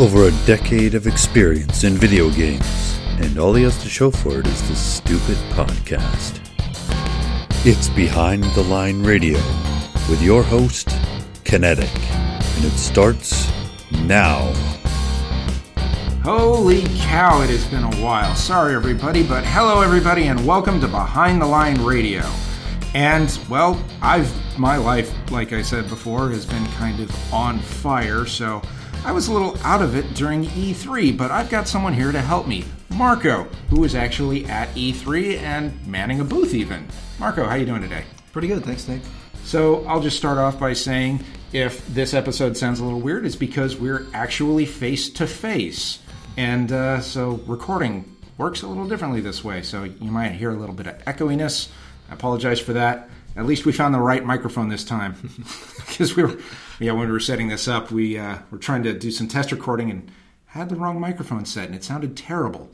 Over a decade of experience in video games, and all he has to show for it is this stupid podcast. It's Behind the Line Radio with your host, Kinetic, and it starts now. Holy cow, it has been a while. Sorry, everybody, but hello, everybody, and welcome to Behind the Line Radio. And, well, I've, my life, like I said before, has been kind of on fire, so I was a little out of it during E3, but I've got someone here to help me. Marco, who is actually at E3 and manning a booth even. Marco, how you doing today? Pretty good, thanks, Nick. So I'll just start off by saying if this episode sounds a little weird, it's because we're actually face to face. And uh, so recording works a little differently this way. So you might hear a little bit of echoiness. I apologize for that. At least we found the right microphone this time. Because we were, yeah, when we were setting this up, we uh, were trying to do some test recording and had the wrong microphone set, and it sounded terrible.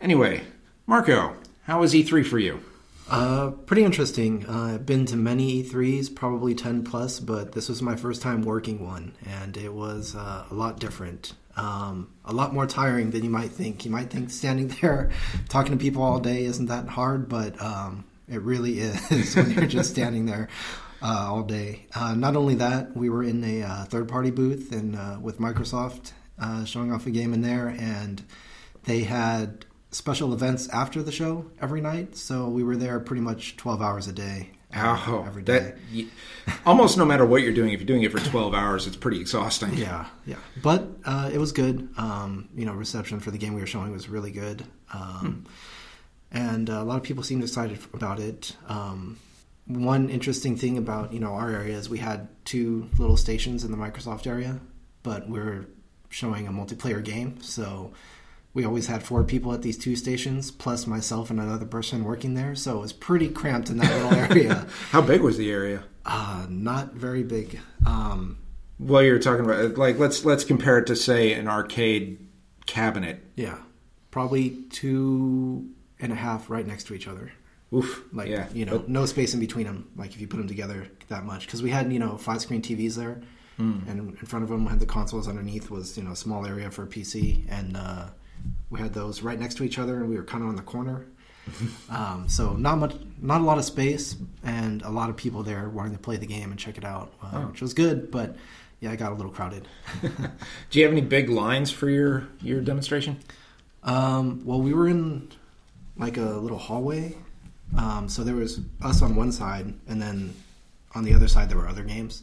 Anyway, Marco, how was E3 for you? Uh, pretty interesting. Uh, I've been to many E3s, probably 10 plus, but this was my first time working one, and it was uh, a lot different. Um, a lot more tiring than you might think. You might think standing there talking to people all day isn't that hard, but um, it really is when you're just standing there uh, all day. Uh, not only that, we were in a uh, third party booth and uh, with Microsoft uh, showing off a game in there, and they had special events after the show every night. So we were there pretty much 12 hours a day. Oh, every day. that almost no matter what you're doing, if you're doing it for 12 hours, it's pretty exhausting. Yeah, yeah, but uh, it was good. Um, you know, reception for the game we were showing was really good, um, and uh, a lot of people seemed excited about it. Um, one interesting thing about you know our area is we had two little stations in the Microsoft area, but we are showing a multiplayer game, so we always had four people at these two stations, plus myself and another person working there. So it was pretty cramped in that little area. How big was the area? Uh, not very big. Um, Well, you're talking about like let's let's compare it to say an arcade cabinet. Yeah, probably two and a half right next to each other. Oof. Like yeah. you know, But- no space in between them. Like if you put them together that much, because we had you know five screen TVs there, Hmm. and in front of them we had the consoles. Underneath was you know a small area for a PC, and uh, we had those right next to each other, and we were kind of on the corner. um, so not much, not a lot of space, and a lot of people there wanting to play the game and check it out, uh, Oh. which was good. But yeah, I got a little crowded. Do you have any big lines for your your demonstration? Um, well, we were in like a little hallway. Um, so there was us on one side, and then on the other side there were other games.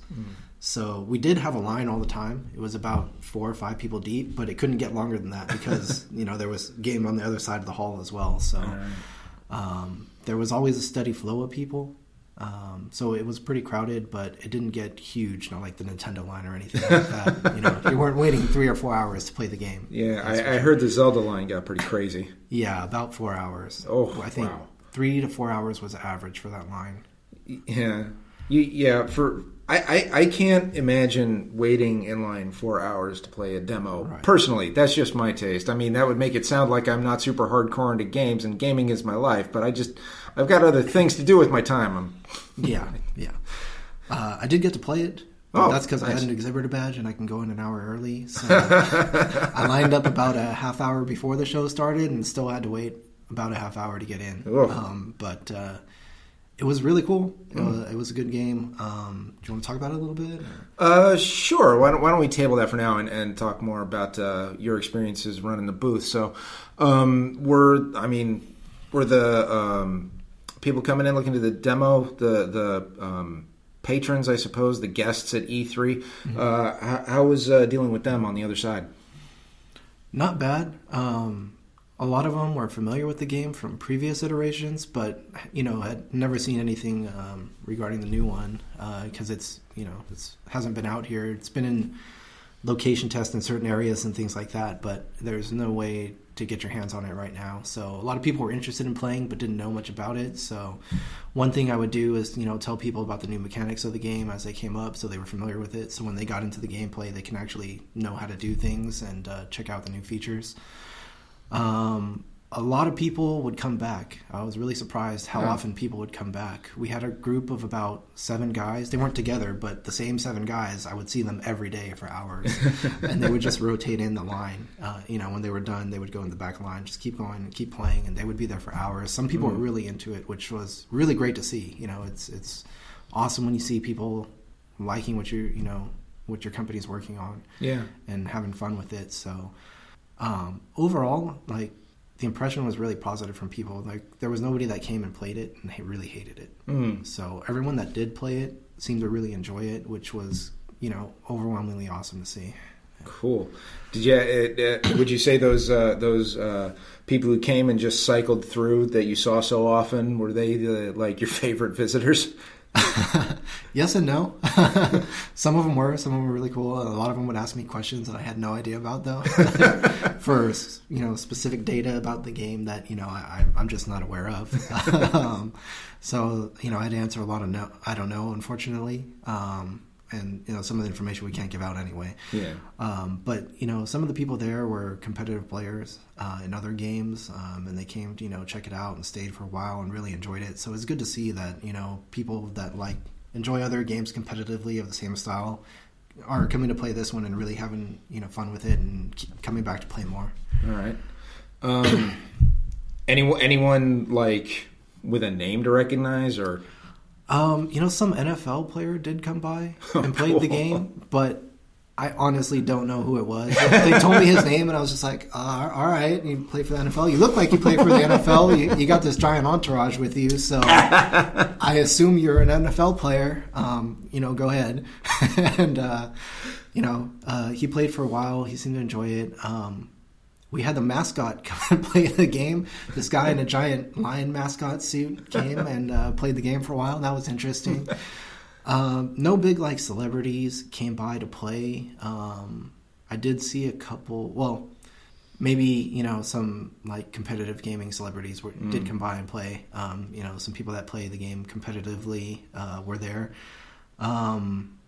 So we did have a line all the time. It was about four or five people deep, but it couldn't get longer than that because you know there was game on the other side of the hall as well. So um, there was always a steady flow of people. Um, so it was pretty crowded, but it didn't get huge, not like the Nintendo line or anything like that. you know, you weren't waiting three or four hours to play the game. Yeah, I, I heard the Zelda line got pretty crazy. Yeah, about four hours. Oh, I think wow. Three to four hours was average for that line. Yeah, you, yeah. For I, I, I can't imagine waiting in line four hours to play a demo. Right. Personally, that's just my taste. I mean, that would make it sound like I'm not super hardcore into games, and gaming is my life. But I just I've got other things to do with my time. I'm, Yeah, yeah. Uh, I did get to play it. Oh, that's because I had an exhibitor badge and I can go in an hour early. So I lined up about a half hour before the show started and still had to wait about a half hour to get in. Um, but uh, it was really cool. It, Mm. was, it was a good game. Um, do you want to talk about it a little bit? Uh, sure. Why don't, why don't we table that for now and, and talk more about uh, your experiences running the booth? So, um, were I mean, were the um, people coming in looking to the demo the the um, patrons, I suppose, the guests at E3? Uh, how, how was uh, dealing with them on the other side? Not bad. Um, a lot of them were familiar with the game from previous iterations, but you know had never seen anything um, regarding the new one because it's you know it's hasn't been out here. It's been in location tests in certain areas and things like that, but there's no way to get your hands on it right now. So a lot of people were interested in playing but didn't know much about it. So one thing I would do is you know tell people about the new mechanics of the game as they came up, so they were familiar with it. So when they got into the gameplay, they can actually know how to do things and uh, check out the new features. Um, a lot of people would come back. I was really surprised how Yeah. often people would come back. We had a group of about seven guys. They weren't together, but the same seven guys. I would see them every day for hours, and they would just rotate in the line. Uh, you know, when they were done, they would go in the back line, just keep going and keep playing, and they would be there for hours. Some people were really into it, which was really great to see. You know, it's it's awesome when you see people liking what you you know what your company's working on Yeah. and having fun with it. So um, overall, like the impression was really positive from people. Like there was nobody that came and played it and they really hated it. Mm. So everyone that did play it seemed to really enjoy it, which was you know overwhelmingly awesome to see. Cool. Did you? Uh, uh, would you say those uh, those uh, people who came and just cycled through that you saw so often were they the, like your favorite visitors? Yes and no. some of them were. Some of them were really cool. A lot of them would ask me questions that I had no idea about, though, for you know specific data about the game that you know I, I'm just not aware of. um, so you know, I'd answer a lot of no. I don't know, unfortunately. Um, and you know, some of the information we can't give out anyway. Yeah. Um, but you know, some of the people there were competitive players uh, in other games, um, and they came to you know check it out and stayed for a while and really enjoyed it. So it's good to see that you know people that like enjoy other games competitively of the same style are coming to play this one and really having you know fun with it and coming back to play more. All right. Um, anyone anyone like with a name to recognize or Um, you know, some NFL player did come by and played the game, but I honestly don't know who it was. They told me his name, and I was just like, uh, "All right, you play for the NFL. You look like you play for the NFL. You, you got this giant entourage with you, so I assume you're an NFL player. Um, you know, go ahead." and uh, you know, uh, he played for a while. He seemed to enjoy it. Um, we had the mascot come and play the game. This guy in a giant lion mascot suit came and uh, played the game for a while. And that was interesting. Um, no big like celebrities came by to play. Um, I did see a couple. Well, maybe you know some like competitive gaming celebrities were, did come by and play. Um, you know, some people that play the game competitively uh, were there. Um,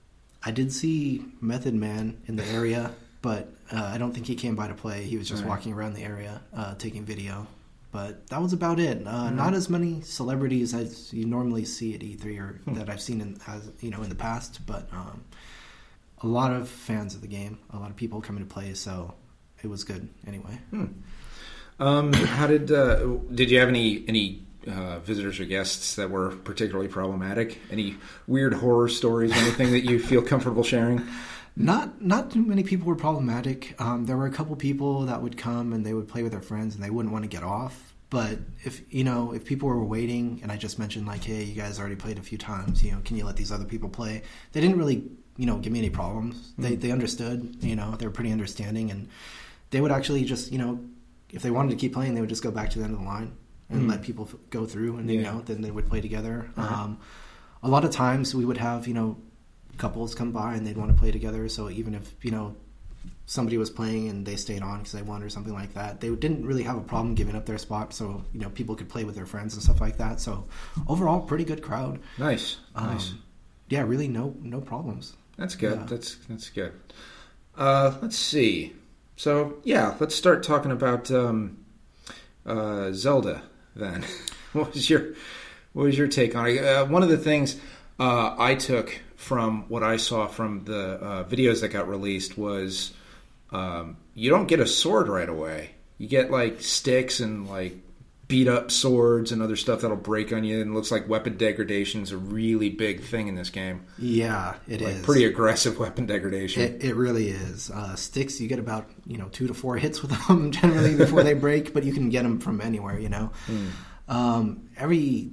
I did see Method Man in the area, but uh, I don't think he came by to play. He was just Right. walking around the area uh, taking video. But that was about it. Uh, Not as many celebrities as you normally see at E3 or that I've seen in as you know in the past, but um, a lot of fans of the game, a lot of people coming to play. So it was good anyway. um, how did uh, did you have any any uh, visitors or guests that were particularly problematic? Any weird horror stories? Anything that you feel comfortable sharing? Not not too many people were problematic. Um, there were a couple people that would come and they would play with their friends and they wouldn't want to get off. But if you know if people were waiting and I just mentioned like, hey, you guys already played a few times, you know, can you let these other people play? They didn't really you know give me any problems. They they understood. You know, they were pretty understanding and they would actually just you know if they wanted to keep playing, they would just go back to the end of the line and let people f- go through and you know then they would play together. Uh-huh. Um, a lot of times we would have you know couples come by and they'd want to play together. So even if you know somebody was playing and they stayed on because they won or something like that, they didn't really have a problem giving up their spot. So you know people could play with their friends and stuff like that. So overall, pretty good crowd. Nice, Um, nice. Yeah, really no no problems. That's good. yeah. That's that's good. Uh, let's see. So yeah, let's start talking about um, uh, Zelda. Then, what was your what was your take on it? Uh, one of the things uh, I took from what I saw from the uh, videos that got released was um, you don't get a sword right away. You get like sticks and like beat up swords and other stuff that'll break on you. And it looks like weapon degradation is a really big thing in this game. Yeah, it is Like pretty aggressive weapon degradation. It, it really is. Uh, sticks, you get about you know two to four hits with them generally before they break, but you can get them from anywhere. You know, um, every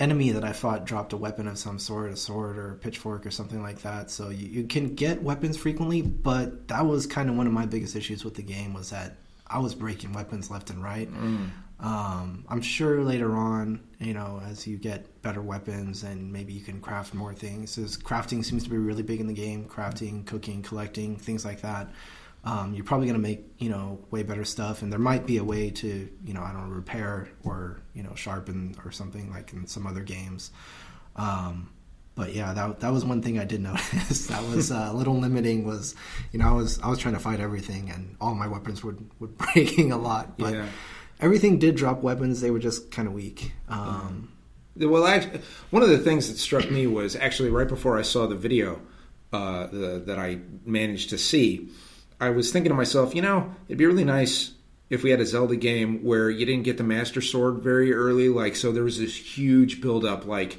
enemy that I fought dropped a weapon of some sort, a sword or a pitchfork or something like that. So you, you can get weapons frequently, but that was kind of one of my biggest issues with the game was that I was breaking weapons left and right. Um, I'm sure later on, you know, as you get better weapons and maybe you can craft more things. As crafting seems to be really big in the game, crafting, cooking, collecting, things like that. Um, you're probably going to make, you know, way better stuff, and there might be a way to, you know, I don't know, repair or you know, sharpen or something like in some other games. Um, but yeah, that that was one thing I did notice. that was uh, a little limiting. Was you know, I was I was trying to fight everything, and all my weapons were were breaking a lot, but Yeah. everything did drop weapons. They were just kind of weak. Um, Well, actually, one of the things that struck me was actually right before I saw the video uh, the, that I managed to see, I was thinking to myself, you know, it'd be really nice if we had a Zelda game where you didn't get the Master Sword very early. Like, so there was this huge buildup, like,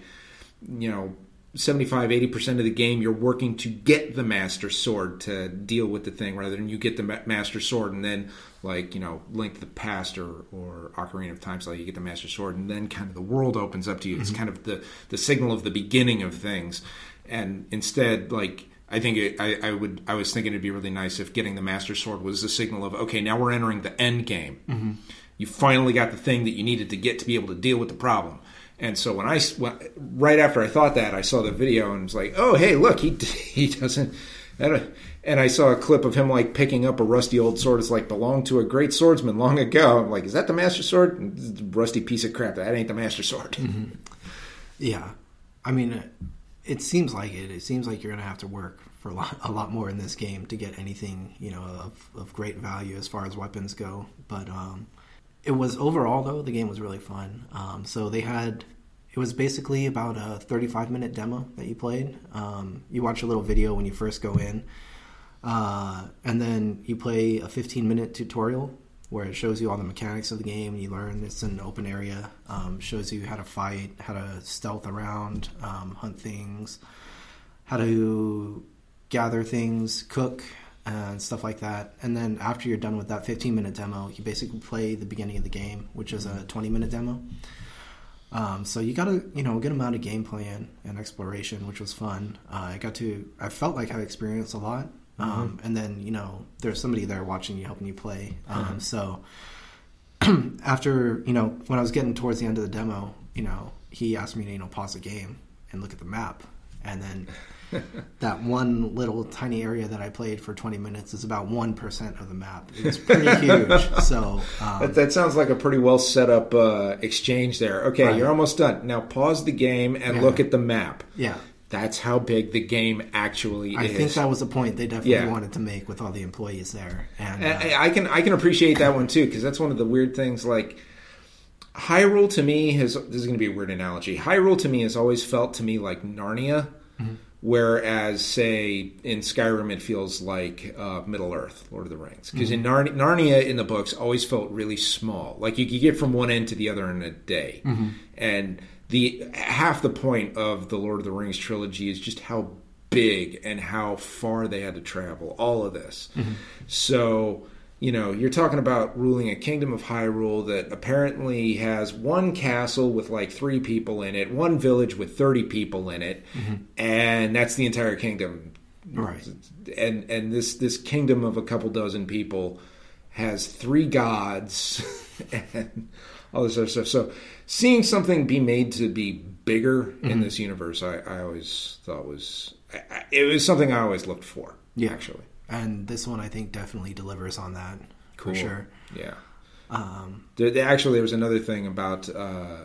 you know, 75 80% of the game you're working to get the master sword to deal with the thing rather than you get the ma- master sword and then like you know link the past or or ocarina of time so you get the master sword and then kind of the world opens up to you it's mm-hmm. kind of the the signal of the beginning of things and instead like I think it, I, I would. I was thinking it'd be really nice if getting the Master Sword was the signal of okay, now we're entering the end game. Mm-hmm. You finally got the thing that you needed to get to be able to deal with the problem. And so when I when, right after I thought that, I saw the video and was like, oh hey, look, he he doesn't. that- And I saw a clip of him like picking up a rusty old sword. It's like belonged to a great swordsman long ago. I'm like, is that the Master Sword? And this is a rusty piece of crap. That ain't the Master Sword. Mm-hmm. yeah, I mean, uh, it, seems like it. It seems like you're going to have to work for a lot, a lot more in this game to get anything you know of, of great value as far as weapons go. But um, it was overall though the game was really fun. Um, so they had it was basically about a 35 minute demo that you played. Um, you watch a little video when you first go in, uh, and then you play a 15 minute tutorial where it shows you all the mechanics of the game. and You learn it's an open area, um, shows you how to fight, how to stealth around, um, hunt things, how to gather things, cook, and stuff like that. And then after you're done with that 15 minute demo, you basically play the beginning of the game, which is a 20 minute demo. Um, so you got a you know a good amount of gameplay and, and exploration, which was fun. Uh, I got to I felt like I experienced a lot. Um, And then you know there's somebody there watching you, helping you play. Um, So after you know when I was getting towards the end of the demo, you know he asked me to you know pause the game and look at the map, and then that one little tiny area that I played for 20 minutes is about one percent of the map. It's pretty huge. So um, That, that sounds like a pretty well set up uh, exchange there. Okay, Right. you're almost done. Now pause the game and Yeah. look at the map. yeah, That's how big the game actually I is. I think that was the point they definitely Yeah. wanted to make with all the employees there. And uh, I, can I can appreciate that one too because that's one of the weird things. Like Hyrule to me has this is going to be a weird analogy. Hyrule to me has always felt to me like Narnia, whereas say in Skyrim it feels like uh, Middle Earth, Lord of the Rings. Because in Narnia, Narnia in the books always felt really small. Like you could get from one end to the other in a day, and the half the point of the Lord of the Rings trilogy is just how big and how far they had to travel. All of this, mm-hmm. so you know, you're talking about ruling a kingdom of Hyrule that apparently has one castle with like three people in it, one village with 30 people in it, mm-hmm. and that's the entire kingdom. Right. And and this this kingdom of a couple dozen people has three gods and all this other stuff. So seeing something be made to be bigger in this universe, I, I always thought was I- it was something I always looked for. Yeah. actually. and this one I think definitely delivers on that Cool. for sure. Yeah. Um, There, there- actually, there was another thing about uh,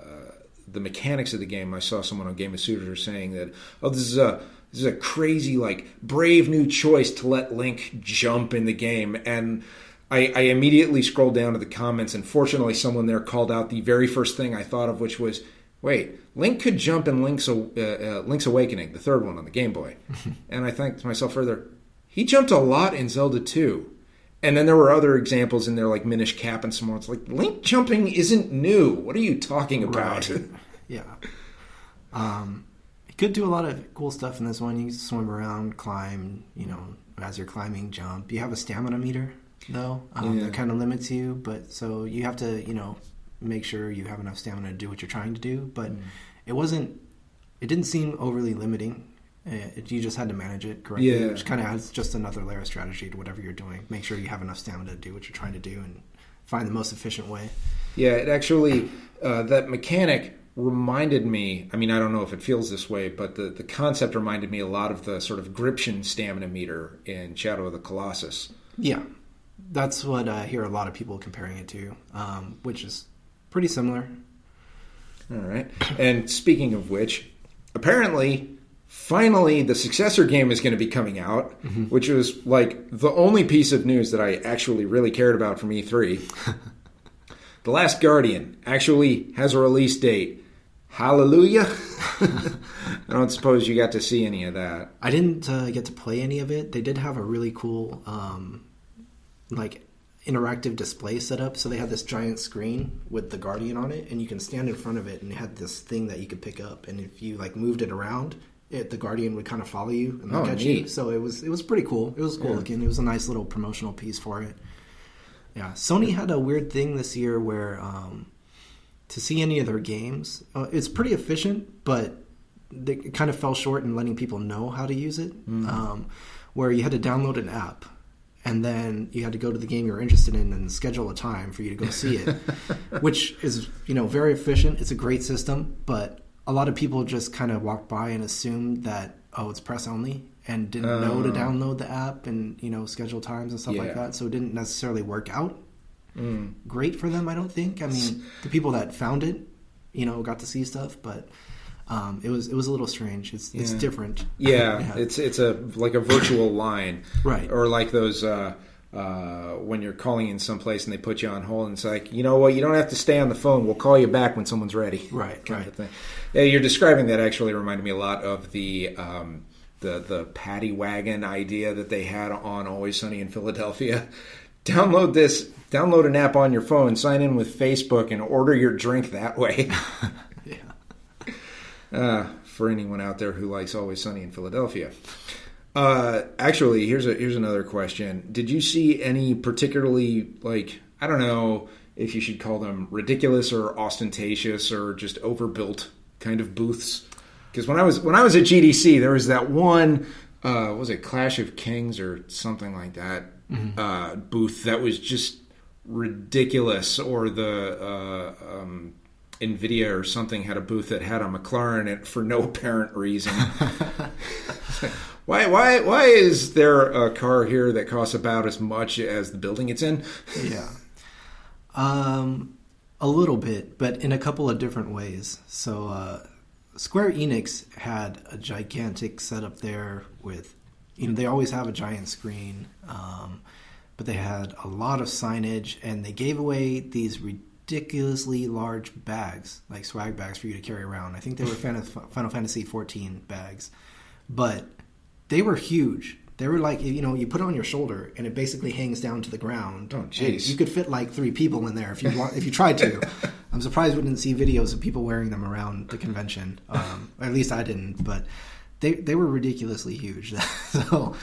the mechanics of the game. I saw someone on Game of Suitors saying that, "Oh, this is a this is a crazy, like, brave new choice to let Link jump in the game." And I, I immediately scrolled down to the comments, and fortunately, someone there called out the very first thing I thought of, which was, "Wait, Link could jump in Link's uh, uh, Link's Awakening, the third one on the Game Boy." and I think to myself further, he jumped a lot in Zelda 2. And then there were other examples in there, like Minish Cap and some more. It's like Link jumping isn't new. What are you talking about? Right. yeah. Um, you could do a lot of cool stuff in this one. You can swim around, climb. You know, as you're climbing, jump. You have a stamina meter though um, Yeah. that kind of limits you. But so you have to, you know, make sure you have enough stamina to do what you're trying to do. But Mm. it wasn't. It didn't seem overly limiting. Uh, It, you just had to manage it correctly, Yeah. which kind of adds just another layer of strategy to whatever you're doing. Make sure you have enough stamina to do what you're trying to do and find the most efficient way. yeah, it actually uh, that mechanic reminded me. I mean, I don't know if it feels this way, but the the concept reminded me a lot of the sort of Gription stamina meter in Shadow of the Colossus. Yeah, that's what I hear a lot of people comparing it to, um, which is pretty similar. All right. And speaking of which, apparently, finally, the successor game is going to be coming out, which was like the only piece of news that I actually really cared about from E E3. The Last Guardian actually has a release date. Hallelujah. I don't suppose you got to see any of that. I didn't uh, get to play any of it. They did have a really cool, um, like, interactive display set up. So they had this giant screen with the Guardian on it, and you can stand in front of it, and it had this thing that you could pick up. And if you like moved it around, it, the Guardian would kind of follow you and look Oh, at you. So it was it was pretty cool. It was cool Yeah. looking. It was a nice little promotional piece for it. Yeah, Sony had a weird thing this year where um, to see any of their games, uh, it's pretty efficient, but they it kind of fell short in letting people know how to use it. Um, where you had to download an app, and then you had to go to the game you're interested in and schedule a time for you to go see it, which is you know very efficient. It's a great system, but a lot of people just kind of walked by and assumed that oh it's press only and didn't know to Oh. download the app and you know schedule times and stuff Yeah. like that. So it didn't necessarily work out Mm. great for them. I don't think. I mean, the people that found it, you know, got to see stuff, but um, it was it was a little strange. It's it's different. Yeah, Yeah. it's it's a like a virtual line, Right. Or like those uh, uh, when you're calling in someplace and they put you on hold, and it's like, you know what, you don't have to stay on the phone. We'll call you back when someone's ready. Right, kind right. of thing. Yeah, you're describing that actually reminded me a lot of the. Um, the, the paddy wagon idea that they had on Always Sunny in Philadelphia. Download this, download an app on your phone, sign in with Facebook, and order your drink that way. uh, for anyone out there who likes Always Sunny in Philadelphia. Uh, actually, here's a here's another question. Did you see any particularly like I don't know if you should call them ridiculous or ostentatious or just overbuilt kind of booths? Because when I was when I was at GDC, there was that one uh, was it Clash of Kings or something like that uh, booth that was just ridiculous, or the uh, um, Nvidia or something had a booth that had a McLaren in it for no apparent reason. why why why is there a car here that costs about as much as the building it's in? yeah. Um, a little bit, but in a couple of different ways. So, uh, Square Enix had a gigantic setup there with, you know, they always have a giant screen, um, but they had a lot of signage and they gave away these ridiculously large bags, like swag bags for you to carry around. I think they were Final, Fantasy 14 bags, but they were huge. They were like you know you put it on your shoulder and it basically hangs down to the ground. Oh, jeez. You could fit like three people in there if you want, if you tried to. I'm surprised we didn't see videos of people wearing them around the convention. Um, at least I didn't, but they they were ridiculously huge. so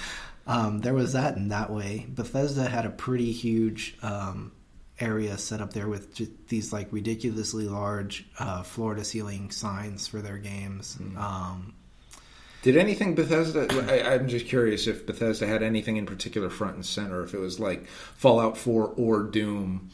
um, there was that in that way. Bethesda had a pretty huge um, area set up there with these like ridiculously large uh, floor to ceiling signs for their games. Um, Did anything Bethesda? I, I'm just curious if Bethesda had anything in particular front and center. If it was like Fallout 4 or Doom.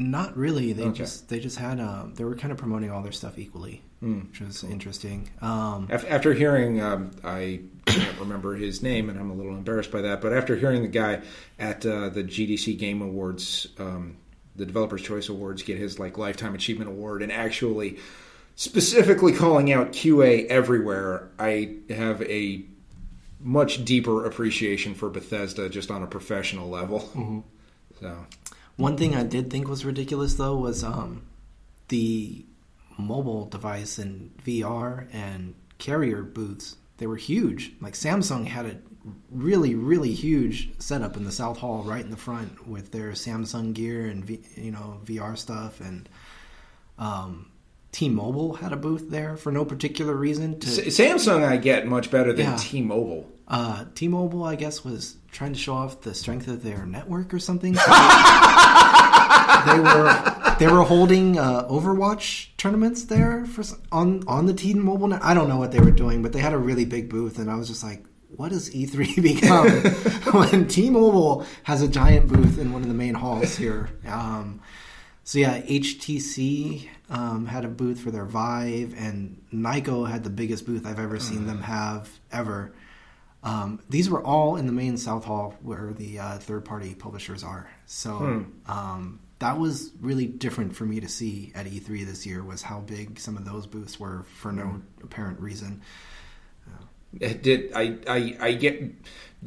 Not really. They Okay. just they just had um, they were kind of promoting all their stuff equally, which was interesting. Um, Af- After hearing, um, I can't remember his name, and I'm a little embarrassed by that. But after hearing the guy at uh, the GDC Game Awards, um, the Developers Choice Awards, get his like lifetime achievement award, and actually specifically calling out QA everywhere, I have a much deeper appreciation for Bethesda just on a professional level. So one thing I did think was ridiculous though was um, the mobile device and VR and carrier booths. They were huge. Like Samsung had a really really huge setup in the South Hall right in the front with their Samsung gear and v, you know VR stuff and. Um, T-Mobile had a booth there for no particular reason. To S- Samsung, I get much better than Yeah. T-Mobile. Uh, T-Mobile, I guess, was trying to show off the strength of their network or something. So they were they were holding uh, Overwatch tournaments there for on on the T-Mobile. Net. I don't know what they were doing, but they had a really big booth, and I was just like, "What does E3 become when T-Mobile has a giant booth in one of the main halls here?" Um, so yeah, HTC um, had a booth for their Vive, and Nyko had the biggest booth I've ever seen them have ever. Um, these were all in the main South Hall where the uh, third-party publishers are. So um, that was really different for me to see at E3 this year. Was how big some of those booths were for no apparent reason. Did I, I I get?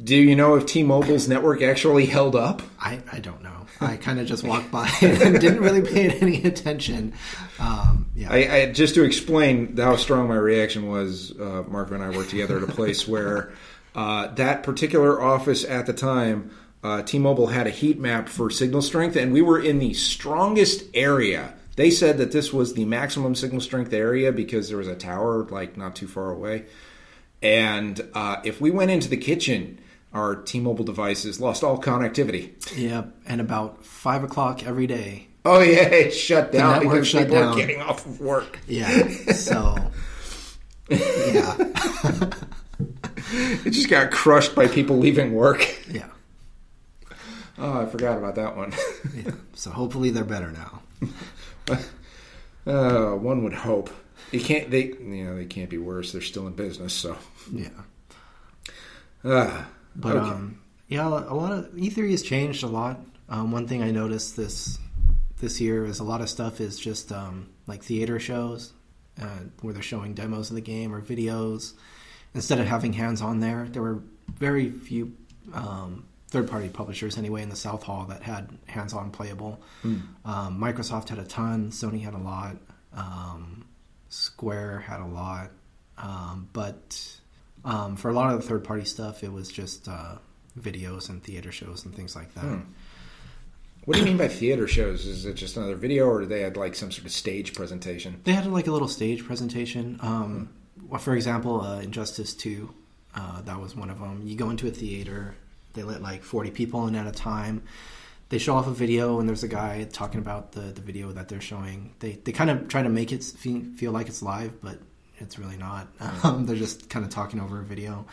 Do you know if T-Mobile's network actually held up? I, I don't know. I kind of just walked by and didn't really pay any attention. Um, yeah, I, I, just to explain how strong my reaction was. Uh, Marco and I worked together at a place where uh, that particular office at the time, uh, T-Mobile had a heat map for signal strength, and we were in the strongest area. They said that this was the maximum signal strength area because there was a tower like not too far away. And uh, if we went into the kitchen, our T-Mobile devices lost all connectivity. Yeah, and about five o'clock every day. Oh yeah, it shut down the network shut down. getting off of work. Yeah, so yeah, It just got crushed by people leaving work. yeah, Oh, I forgot about that one. yeah. So hopefully they're better now. uh, one would hope. They can't. They you know they can't be worse. They're still in business. So. Yeah, Uh, but okay. um, yeah, a lot of E3 has changed a lot. Um, one thing I noticed this this year is a lot of stuff is just um, like theater shows uh, where they're showing demos of the game or videos instead of having hands on there. There were very few um, third party publishers anyway in the South Hall that had hands on playable. Um, Microsoft had a ton. Sony had a lot. Um, Square had a lot. Um, but um, for a lot of the third party stuff, it was just uh, videos and theater shows and things like that. what do you mean by theater shows? Is it just another video, or do they had like some sort of stage presentation? They had like a little stage presentation. Um, well, For example, uh, Injustice 2, uh, that was one of them. You go into a theater, they let like 40 people in at a time. They show off a video, and there's a guy talking about the, the video that they're showing. They, they kind of try to make it feel, feel like it's live, but it's really not. Um, they're just kind of talking over a video.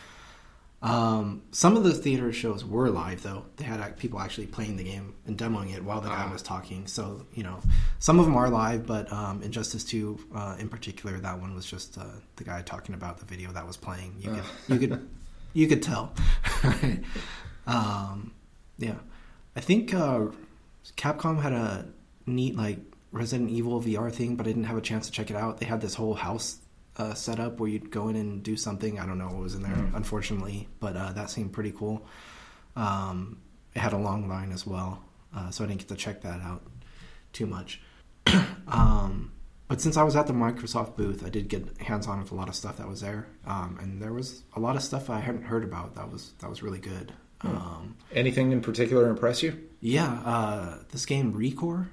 Um, some of the theater shows were live though. They had ac- people actually playing the game and demoing it while the guy Ah. was talking. So you know, some of them are live, but um, Injustice Two uh, in particular, that one was just uh, the guy talking about the video that was playing. You could you could you could tell. um, yeah, I think uh, Capcom had a neat like Resident Evil VR thing, but I didn't have a chance to check it out. They had this whole house uh, set up where you'd go in and do something. I don't know what was in there, unfortunately, but uh, that seemed pretty cool. Um, it had a long line as well, uh, so I didn't get to check that out too much. um, but since I was at the Microsoft booth, I did get hands on with a lot of stuff that was there, um, and there was a lot of stuff I hadn't heard about that was that was really good. Um, Anything in particular impress you? yeah, uh, this game ReCore,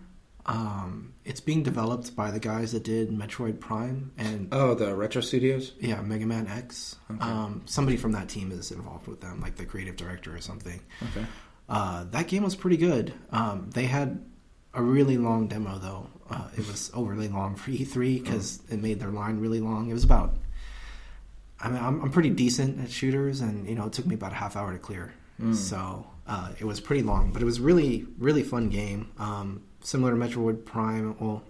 um, it's being developed by the guys that did Metroid Prime and Oh, the Retro Studios. yeah, Mega Man X. Um, somebody from that team is involved with them, like the creative director or something. Okay. Uh, that game was pretty good. Um, they had a really long demo though. Uh, it was overly long for E3 because it made their line really long. It was about. I mean, I'm, I'm pretty decent at shooters, and you know, it took me about a half hour to clear. So uh, it was pretty long, but it was really, really fun game. Um, similar to Metroid Prime. Well,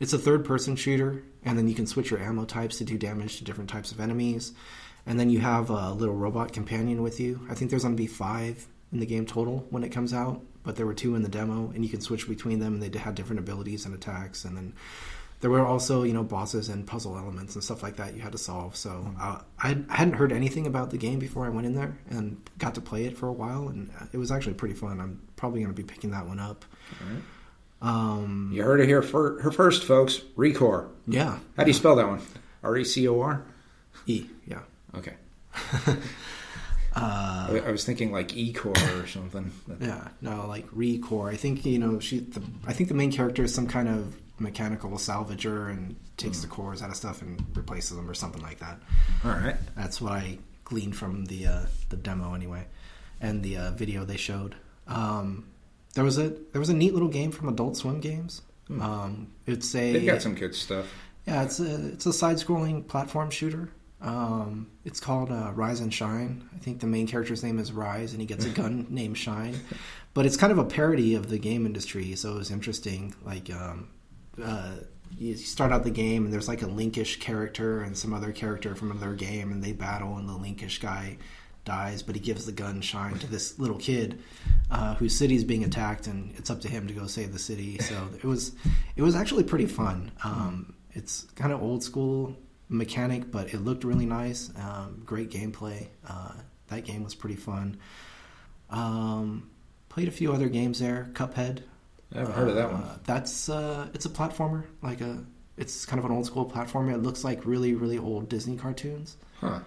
it's a third-person shooter, and then you can switch your ammo types to do damage to different types of enemies. And then you have a little robot companion with you. I think there's going to be five in the game total when it comes out, but there were two in the demo, and you can switch between them, and they had different abilities and attacks. And then there were also, you know, bosses and puzzle elements and stuff like that you had to solve. So uh, I I hadn't heard anything about the game before I went in there and got to play it for a while, and it was actually pretty fun. I'm probably going to be picking that one up. Um, You heard it here for her first, folks. ReCore. yeah, How do you spell that one? R E C O R. E, yeah. Okay. Uh, I, I was thinking like Ecor or something. Yeah, no, like ReCore. I think you know she. The, I think the main character is some kind of mechanical salvager and takes the cores out of stuff and replaces them or something like that. All right. That's what I gleaned from the uh, the demo anyway, and the uh, video they showed. Um, there was a there was a neat little game from Adult Swim Games. Um, it's a They've got some good stuff. yeah, it's a it's a side scrolling platform shooter. Um, it's called uh, Rise and Shine. I think the main character's name is Rise, and he gets a gun named Shine. But it's kind of a parody of the game industry, so it was interesting. Like, um, uh, you start out the game, and there's like a Linkish character and some other character from another game, and they battle, and the Linkish guy dies, but he gives the gun Shine to this little kid uh, whose city is being attacked, and it's up to him to go save the city. So it was, it was actually pretty fun. Um, it's kind of old school mechanic, but it looked really nice. Um, great gameplay. Uh, that game was pretty fun. Um, played a few other games there. Cuphead. I haven't heard of that one. Uh, that's uh, it's a platformer, like a it's kind of an old school platformer. It looks like really really old Disney cartoons. Huh.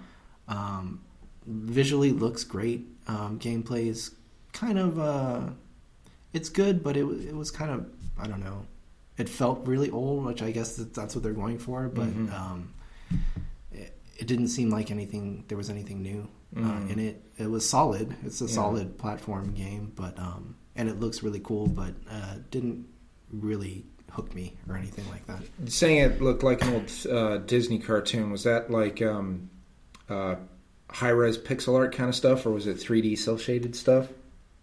Um, visually looks great. Um, gameplay is kind of uh, it's good, but it it was kind of I don't know. It felt really old, which I guess that's what they're going for. But Mhm. um, it, it didn't seem like anything. There was anything new uh, Mm. in it. It was solid. It's a Yeah. solid platform game, but um, and it looks really cool, but uh, didn't really hook me or anything like that. Saying it looked like an old uh, Disney cartoon was that like um, uh, high res pixel art kind of stuff, or was it 3D cell shaded stuff?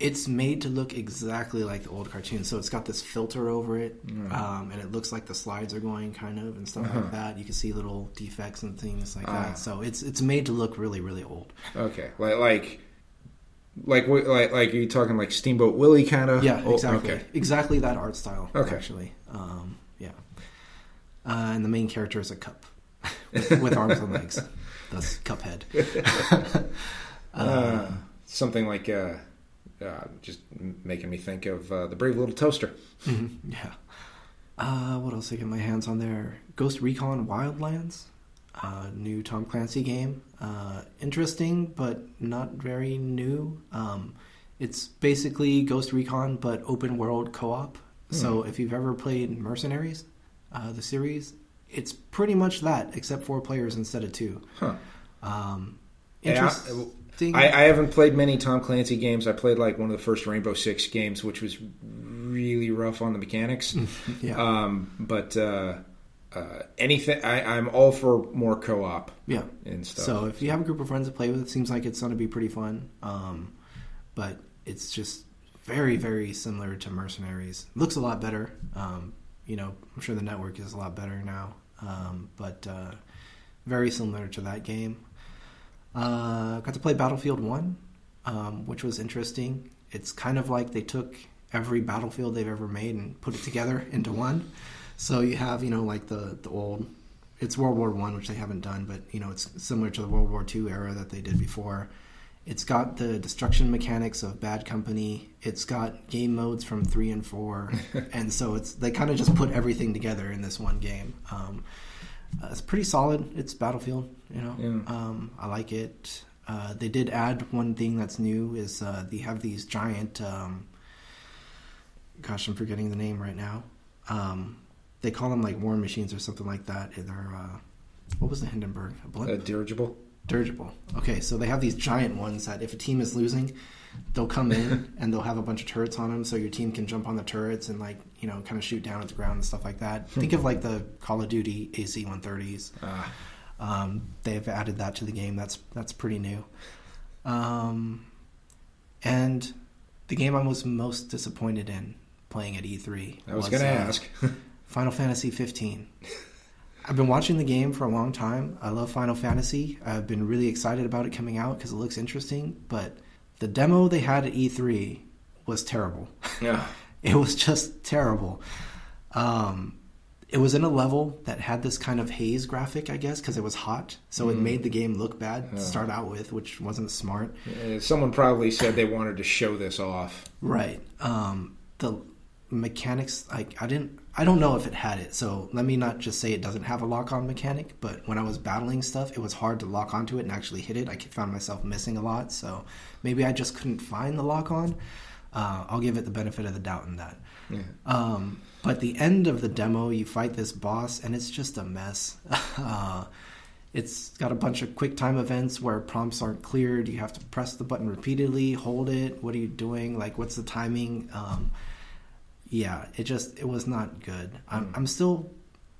It's made to look exactly like the old cartoon, so it's got this filter over it, um, and it looks like the slides are going kind of and stuff Uh-huh. like that. You can see little defects and things like Ah. that. So it's it's made to look really really old. Okay, like like like like like are you talking like Steamboat Willie kind of? Yeah, exactly, okay. exactly that art style. Okay. actually, um, yeah. Uh, and the main character is a cup with, with arms and legs. That's Cuphead. Uh, something like uh, uh, just making me think of uh, the Brave Little Toaster. Mhm, yeah. Uh, what else I get my hands on there? Ghost Recon Wildlands, uh, new Tom Clancy game. Uh, interesting, but not very new. Um, it's basically Ghost Recon, but open world co-op. So if you've ever played Mercenaries, uh, the series, it's pretty much that, except four players instead of two. Huh. Um, Yeah, interesting. I, I haven't played many Tom Clancy games. I played like one of the first Rainbow Six games, which was really rough on the mechanics. yeah, Um, but uh, uh, anything, I, I'm all for more co-op yeah. and stuff. So if you have a group of friends to play with, it seems like it's going to be pretty fun. Um, but it's just very, very similar to Mercenaries. Looks a lot better. Um, you know, I'm sure the network is a lot better now. Um, but uh, very similar to that game. Uh, got to play Battlefield One, um, which was interesting. It's kind of like they took every battlefield they've ever made and put it together into one. So you have, you know, like the the old it's World War One, which they haven't done, but you know it's similar to the World War Two era that they did before. It's got the destruction mechanics of Bad Company. It's got game modes from three and four, and so it's they kind of just put everything together in this one game. Um, uh, it's pretty solid. It's Battlefield, you know. Yeah. Um, I like it. Uh, they did add one thing that's new is uh, they have these giant. Um, gosh, I'm forgetting the name right now. Um, they call them like war machines or something like that. They're uh, what was the Hindenburg? A blimp? a dirigible. Dirigible. Okay, so they have these giant ones that if a team is losing, they'll come in and they'll have a bunch of turrets on them, so your team can jump on the turrets and like you know kind of shoot down at the ground and stuff like that. Think of like the Call of Duty AC-130s. Ah, Um, they've added that to the game. That's that's pretty new. Um, and the game I was most disappointed in playing at E3. I was going to uh, ask. Final Fantasy 15. I've been watching the game for a long time. I love Final Fantasy. I've been really excited about it coming out because it looks interesting. But the demo they had at E3 was terrible. yeah. It was just terrible. Um, it was in a level that had this kind of haze graphic, I guess, because it was hot. So it made the game look bad to start out with, which wasn't smart. Someone probably said they wanted to show this off. Right. Um, the mechanics, like I didn't, I don't know if it had it. So let me not just say it doesn't have a lock-on mechanic. But when I was battling stuff, it was hard to lock onto it and actually hit it. I found myself missing a lot. So maybe I just couldn't find the lock-on. Uh, I'll give it the benefit of the doubt in that. Yeah. Um, but the end of the demo, you fight this boss, and it's just a mess. uh, it's got a bunch of quick time events where prompts aren't cleared. You have to press the button repeatedly, hold it. What are you doing? Like, what's the timing? Um, yeah, it just it was not good. I'm, I'm still,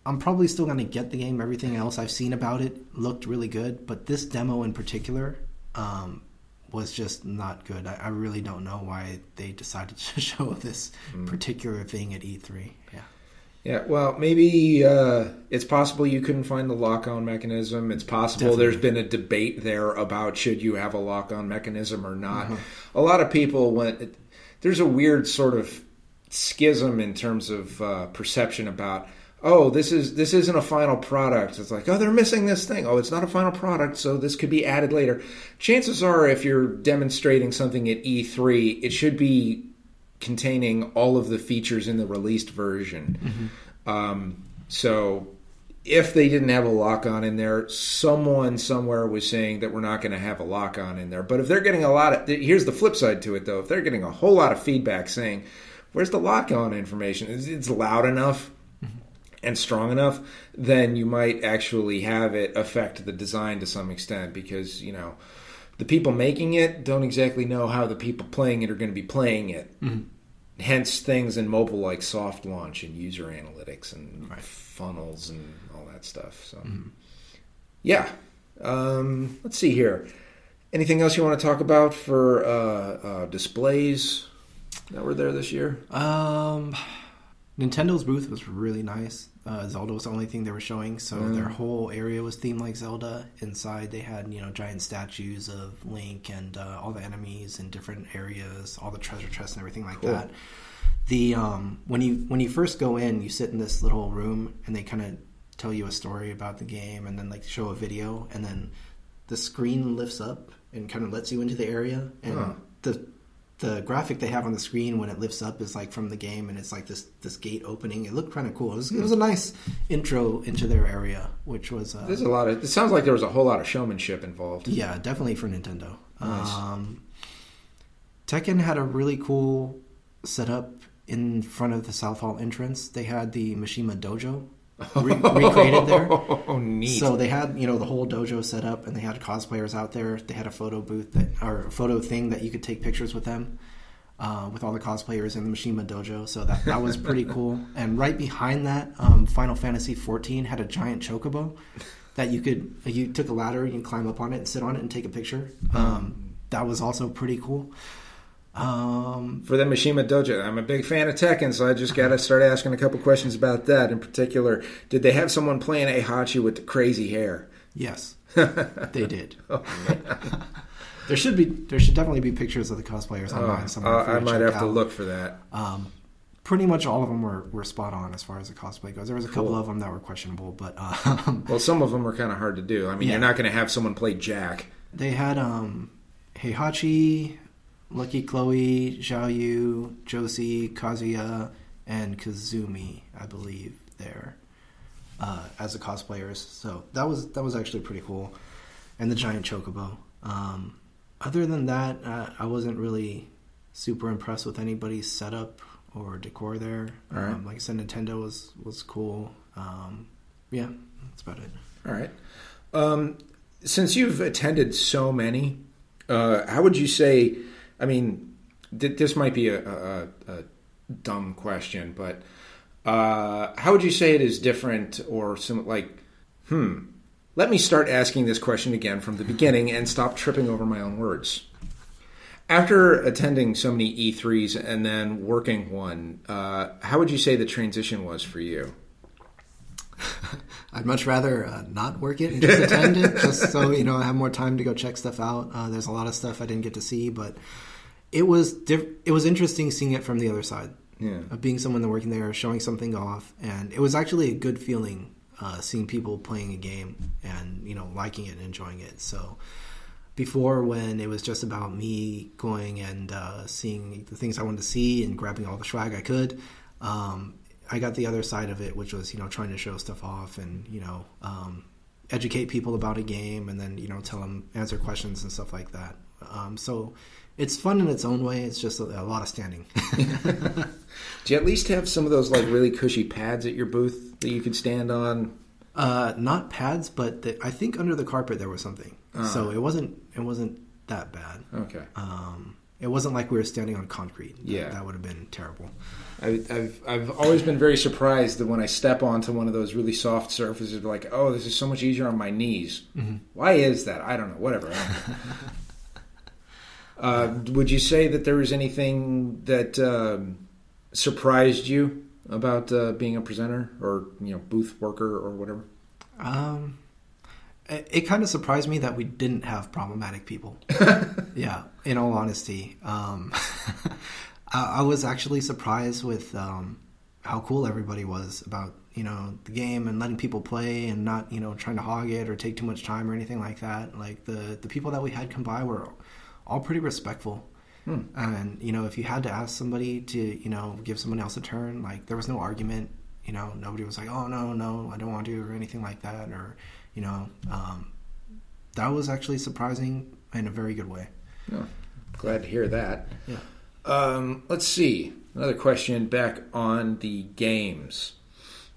I'm probably still gonna get the game. Everything else I've seen about it looked really good, but this demo in particular um, was just not good. I, I really don't know why they decided to show this particular thing at E3. Yeah. Yeah, well, maybe uh, it's possible you couldn't find the lock-on mechanism. It's possible Definitely. there's been a debate there about should you have a lock-on mechanism or not. Uh-huh. A lot of people went. There's a weird sort of schism in terms of uh, perception about oh, this is this isn't a final product. It's like, oh, they're missing this thing. Oh, it's not a final product, so this could be added later. Chances are, if you're demonstrating something at E3, it should be containing all of the features in the released version. Um, so if they didn't have a lock on in there, someone somewhere was saying that we're not going to have a lock on in there. But if they're getting a lot of, here's the flip side to it though. If they're getting a whole lot of feedback saying, where's the lock on information? It's, it's loud enough and strong enough, then you might actually have it affect the design to some extent because, you know, the people making it don't exactly know how the people playing it are going to be playing it. Hence, things in mobile like soft launch and user analytics and funnels and all that stuff. So, yeah. Um, let's see here. Anything else you want to talk about for uh, uh, displays that were there this year? Um, Nintendo's booth was really nice. Uh, Zelda was the only thing they were showing, so their whole area was themed like Zelda. Inside, they had you know giant statues of Link and uh, all the enemies in different areas, all the treasure chests and everything like that. The um, when you when you first go in, you sit in this little room, and they kind of tell you a story about the game, and then like show a video, and then the screen lifts up and kind of lets you into the area, and Huh. the the graphic they have on the screen when it lifts up is like from the game, and it's like this this gate opening. It looked kind of cool. It was, it was a nice intro into their area, which was uh, There's a lot of. It sounds like there was a whole lot of showmanship involved. yeah, definitely for Nintendo. Nice. Um, Tekken had a really cool setup in front of the South Hall entrance. They had the Mishima Dojo re- recreated there. Oh, neat. So they had, you know, the whole dojo set up, and they had cosplayers out there. They had a photo booth that, or photo thing that you could take pictures with them, uh, with all the cosplayers in the Mishima dojo. So that that was pretty cool. And right behind that, um, Final Fantasy XIV had a giant chocobo that you could you took a ladder, you can climb up on it and sit on it and take a picture. Um, that was also pretty cool. Um, for the Mishima Dojo. I'm a big fan of Tekken, so I just got to start asking a couple questions about that. In particular, did they have someone playing Heihachi with the crazy hair? yes, they did. there should be there should definitely be pictures of the cosplayers online somewhere. Uh, I might have to look for that. Um, pretty much all of them were, were spot on as far as the cosplay goes. There was a couple Cool. of them that were questionable, but um, Well, some of them were kind of hard to do. I mean, Yeah. you're not going to have someone play Jack. they had um, Heihachi, Lucky Chloe, Xiaoyu, Josie, Kazuya, and Kazumi, I believe, there uh, as the cosplayers. So that was that was actually pretty cool, and the giant chocobo. Um, other than that, uh, I wasn't really super impressed with anybody's setup or decor there. Right. Um, like I said, Nintendo was was cool. Um, yeah, that's about it. All right. Um, since you've attended so many, uh, how would you say? I mean, th- this might be a, a, a dumb question, but uh, how would you say it is different or some like? Hmm. Let me start asking this question again from the beginning and stop tripping over my own words. After attending so many E3s and then working one, uh, how would you say the transition was for you? I'd much rather uh, not work it and just attend it, just so you know I have more time to go check stuff out. Uh, there's a lot of stuff I didn't get to see, but it was diff- it was interesting seeing it from the other side Yeah. of being someone that working there, showing something off, and it was actually a good feeling uh, seeing people playing a game and you know liking it and enjoying it. So before, when it was just about me going and uh, seeing the things I wanted to see and grabbing all the swag I could, um, I got the other side of it, which was you know trying to show stuff off and you know um, educate people about a game and then you know tell them answer questions and stuff like that. Um, so it's fun in its own way. It's just a, a lot of standing. Do you at least have some of those like really cushy pads at your booth that you could stand on? Uh, not pads, but the, I think under the carpet there was something. Ah. So it wasn't it wasn't that bad. Okay. Um, it wasn't like we were standing on concrete. Yeah. that would have been terrible. I, I've I've always been very surprised that when I step onto one of those really soft surfaces, like, oh, this is so much easier on my knees. Why is that? I don't know. Whatever. I don't know. uh, would you say that there was anything that um, surprised you about uh, being a presenter or you know booth worker or whatever? Um, it, it kind of surprised me that we didn't have problematic people. yeah, in all honesty, um, I, I was actually surprised with um, how cool everybody was about you know the game and letting people play and not you know trying to hog it or take too much time or anything like that. Like the the people that we had come by were all pretty respectful. Hmm. And you know, if you had to ask somebody to, you know, give someone else a turn, like there was no argument. You know, nobody was like, "Oh no, no, I don't want to," or anything like that. Or, you know, um, that was actually surprising in a very good way. Oh, glad to hear that. Yeah. Um, let's see. Another question back on the games.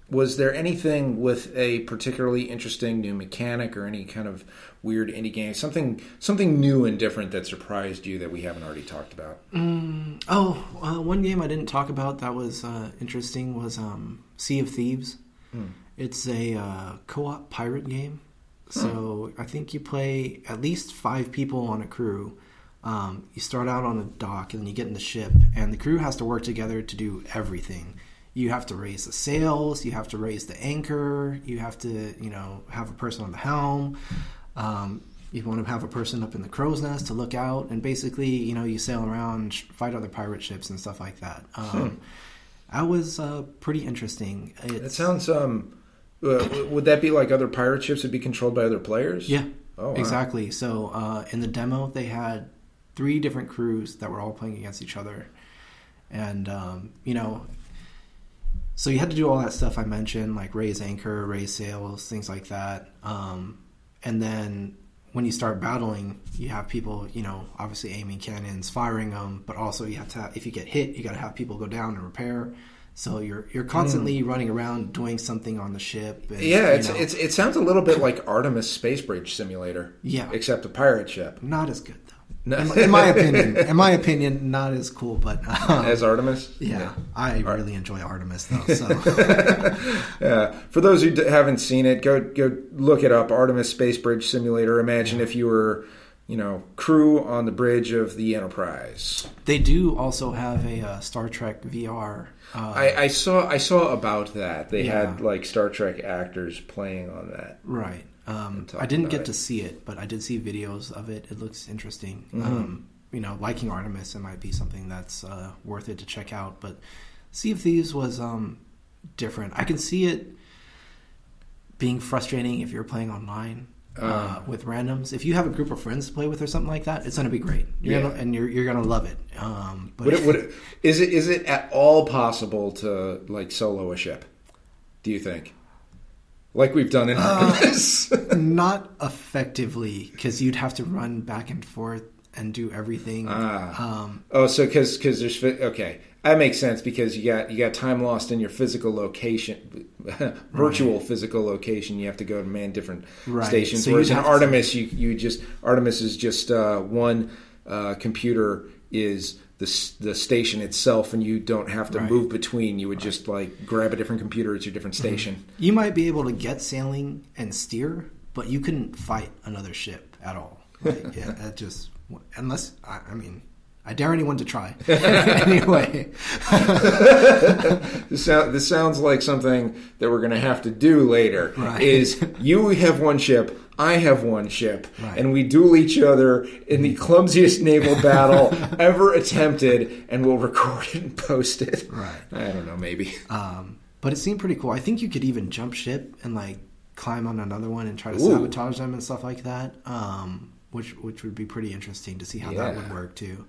Was there anything with a particularly interesting new mechanic or any kind of weird indie game, something something new and different that surprised you that we haven't already talked about? Mm, oh, uh, one game I didn't talk about that was uh, interesting was um, Sea of Thieves. Hmm. It's a uh, co-op pirate game. So hmm. I think you play at least five people on a crew. Um, you start out on a dock and then you get in the ship, and the crew has to work together to do everything you have to raise the sails, you have to raise the anchor, you have to, you know, have a person on the helm. Um, you want to have a person up in the crow's nest to look out, and basically, you know, you sail around, fight other pirate ships and stuff like that. Um, hmm. That was uh, pretty interesting. It's, it sounds. Um, uh, would that be like other pirate ships would be controlled by other players? Yeah. Oh, wow. exactly. So uh, in the demo, they had three different crews that were all playing against each other, and um, you know, so you had to do all that stuff I mentioned, like raise anchor, raise sails, things like that. Um, and then when you start battling, you have people, you know, obviously aiming cannons, firing them, but also you have to, have, if you get hit, you got to have people go down and repair. So you're you're constantly mm. running around doing something on the ship. And, yeah, it's, it's it sounds a little bit like Artemis Space Bridge Simulator. Yeah, except a pirate ship. Not as good no. in, in, my opinion, in my opinion, not as cool. But um, as Artemis, yeah, yeah. I really enjoy Artemis though. So yeah, for those who haven't seen it, go go look it up. Artemis Space Bridge Simulator. Imagine yeah. if you were you know, crew on the bridge of the Enterprise. They do also have a uh, Star Trek VR. Uh, I, I, saw I saw about that. They yeah. had like Star Trek actors playing on that. Right. Um, I didn't get it. to see it, but I did see videos of it. It looks interesting. Mm-hmm. Um, you know, liking Artemis, it might be something that's uh, worth it to check out. But Sea of Thieves was um, different. I can see it being frustrating if you're playing online. Uh, uh, with randoms, if you have a group of friends to play with or something like that, it's going to be great. You're yeah. gonna, and you're you're going to love it. Um, but would it, would it, is it is it at all possible to like solo a ship? Do you think? Like we've done in Artemis. Uh, not effectively, because you'd have to run back and forth and do everything. Ah. Um, oh, so because because there's okay, that makes sense because you got you got time lost in your physical location, virtual right. physical location. You have to go to man different right. stations. So Whereas in Artemis, to... you you just Artemis is just uh, one uh, computer is the the station itself, and you don't have to right. move between. You would right. just like grab a different computer at your different mm-hmm. station. Mm-hmm. You might be able to get sailing and steer, but you couldn't fight another ship at all. Like, yeah, that just unless I, I mean I dare anyone to try. anyway, this, sound, this, sounds like something that we're going to have to do later. Right. Is you have one ship, I have one ship, right. and we duel each other in the clumsiest naval battle ever attempted, and we'll record it and post it. Right. I don't know, maybe. Um, but it seemed pretty cool. I think you could even jump ship and like climb on another one and try to Ooh. sabotage them and stuff like that. Um, which which would be pretty interesting to see how yeah. that would work too.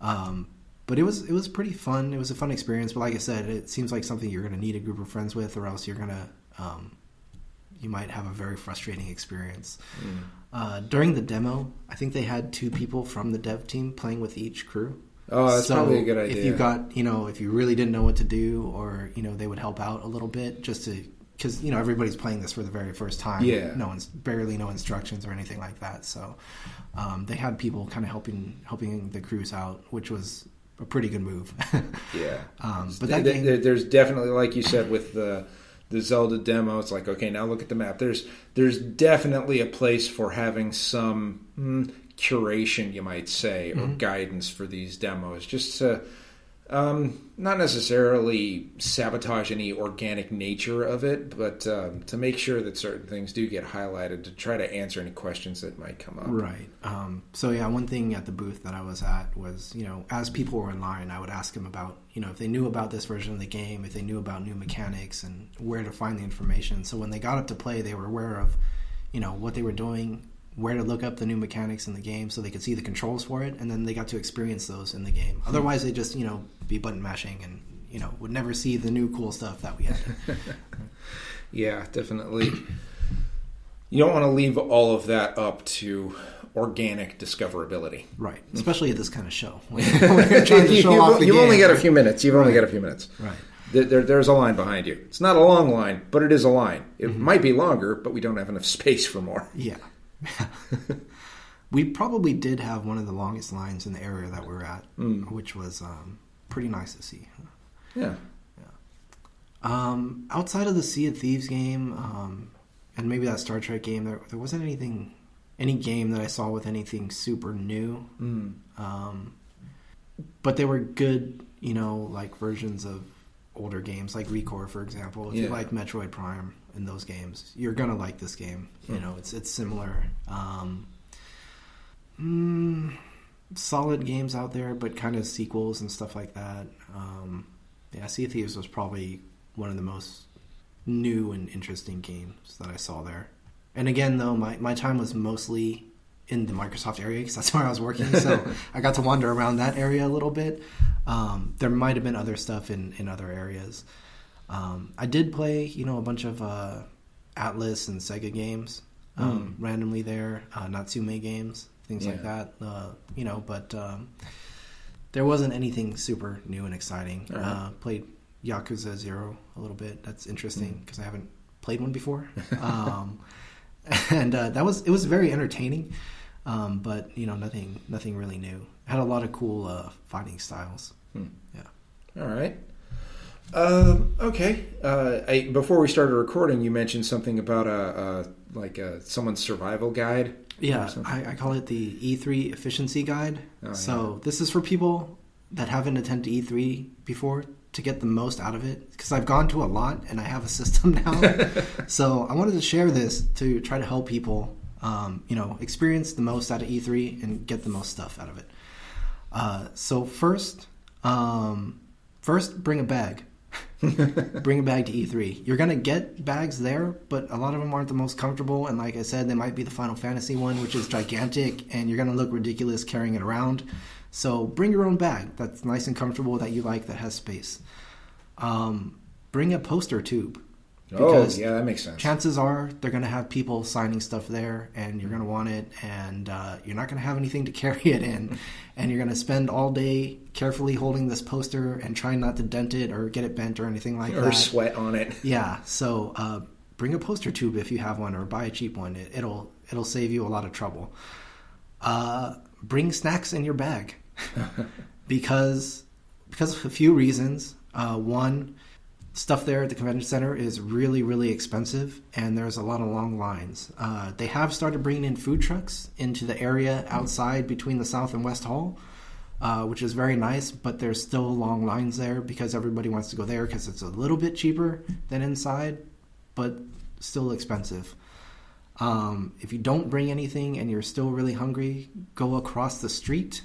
Um, but it was it was pretty fun. It was a fun experience. But like I said, it seems like something you're going to need a group of friends with, or else you're going to um, you might have a very frustrating experience. Mm. Uh, during the demo, I think they had two people from the dev team playing with each crew. Oh, that's so probably a good idea. If you got, you know, if you really didn't know what to do, or you know, they would help out a little bit just to, because you know, everybody's playing this for the very first time. Yeah. No one's barely no instructions or anything like that. So, um, they had people kind of helping helping the crews out, which was a pretty good move. yeah. Um, but that game, there's definitely, like you said, with the the Zelda demo, it's like okay, now look at the map. There's there's definitely a place for having some mm, curation, you might say, or mm-hmm. guidance for these demos, just to Um, not necessarily sabotage any organic nature of it, but um, to make sure that certain things do get highlighted to try to answer any questions that might come up. Right. Um, so yeah, one thing at the booth that I was at was, you know, as people were in line, I would ask them about, you know, if they knew about this version of the game, if they knew about new mechanics and where to find the information. So when they got up to play, they were aware of, you know, what they were doing, where to look up the new mechanics in the game so they could see the controls for it and then they got to experience those in the game otherwise they just you know be button mashing and you know would never see the new cool stuff that we had yeah definitely you don't want to leave all of that up to organic discoverability right especially at this kind of show you've, you've only got a few minutes you've right. only got a few minutes right there, there's a line behind you. It's not a long line, but it is a line. It mm-hmm. might be longer, but we don't have enough space for more. Yeah. we probably did have one of the longest lines in the area that we are at, mm. which was um, pretty nice to see. Yeah. Yeah. Um, outside of the Sea of Thieves game, um, and maybe that Star Trek game, there, there wasn't anything, any game that I saw with anything super new. Mm. but they were good, you know, like versions of older games, like ReCore, for example. If yeah. you like Metroid Prime, in those games. You're gonna like this game. You hmm. know, it's it's similar. Um, mm, solid games out there, but kind of sequels and stuff like that. Um, yeah, Sea of Thieves was probably one of the most new and interesting games that I saw there. And again, though, my, my time was mostly in the Microsoft area because that's where I was working. So I got to wander around that area a little bit. Um, there might have been other stuff in, in other areas. Um, I did play, you know, a bunch of uh, Atlus and Sega games um, mm. randomly there, uh, Natsume games, things yeah. like that. Uh, you know, but um, there wasn't anything super new and exciting. Right. Uh, played Yakuza Zero a little bit. That's interesting because mm. I haven't played one before. Um, and uh, that was it was very entertaining, um, but you know, nothing nothing really new. Had a lot of cool uh, fighting styles. Hmm. Yeah. All right. Um, okay. Uh, I, before we started recording, you mentioned something about a, a like a someone's survival guide. Yeah, I, I, call it the E3 efficiency guide. Oh, so yeah. this is for people that haven't attended E3 before to get the most out of it because I've gone to a lot and I have a system now. so I wanted to share this to try to help people, um, you know, experience the most out of E3 and get the most stuff out of it. Uh, so first, um, first bring a bag. bring a bag to E3. You're gonna get bags there, but a lot of them aren't the most comfortable. And like I said, they might be the Final Fantasy one, which is gigantic, and you're gonna look ridiculous carrying it around. So bring your own bag that's nice and comfortable that you like that has space. Um, bring a poster tube. Oh, yeah, that makes sense. Chances are they're going to have people signing stuff there, and you're going to want it, and uh, you're not going to have anything to carry it in, and you're going to spend all day carefully holding this poster and trying not to dent it or get it bent or anything like or that. Or sweat on it. Yeah, so uh, bring a poster tube if you have one, or buy a cheap one. It, will it'll save you a lot of trouble. Uh, bring snacks in your bag because because of a few reasons. Uh, one stuff there at the convention center is really really expensive and there's a lot of long lines. Uh, they have started bringing in food trucks into the area outside between the south and west hall uh, which is very nice but there's still long lines there because everybody wants to go there because it's a little bit cheaper than inside but still expensive. Um, if you don't bring anything and you're still really hungry go across the street